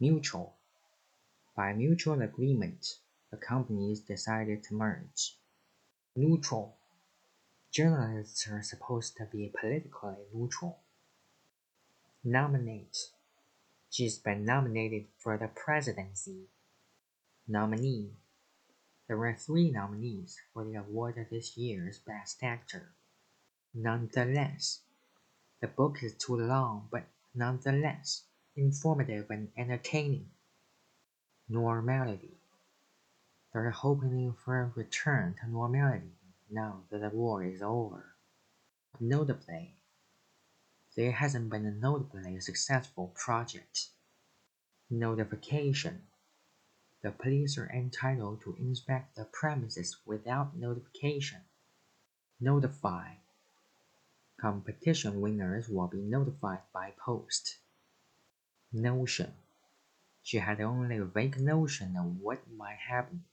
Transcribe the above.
Mutual. By mutual agreement, the companies decided to merge. Neutral. Journalists are supposed to be politically neutral. Nominate. She's been nominated for the presidency. Nominee. There were three nominees for the award of this year's Best Actor. Nonetheless. The book is too long, but nonetheless informative and entertaining. Normality. They're hoping for a return to normality now that the war is over. Notably, there hasn't been a notably successful project. Notification. The police are entitled to inspect the premises without notification. Notify. Competition winners will be notified by post. Notion. She had only a vague notion of what might happen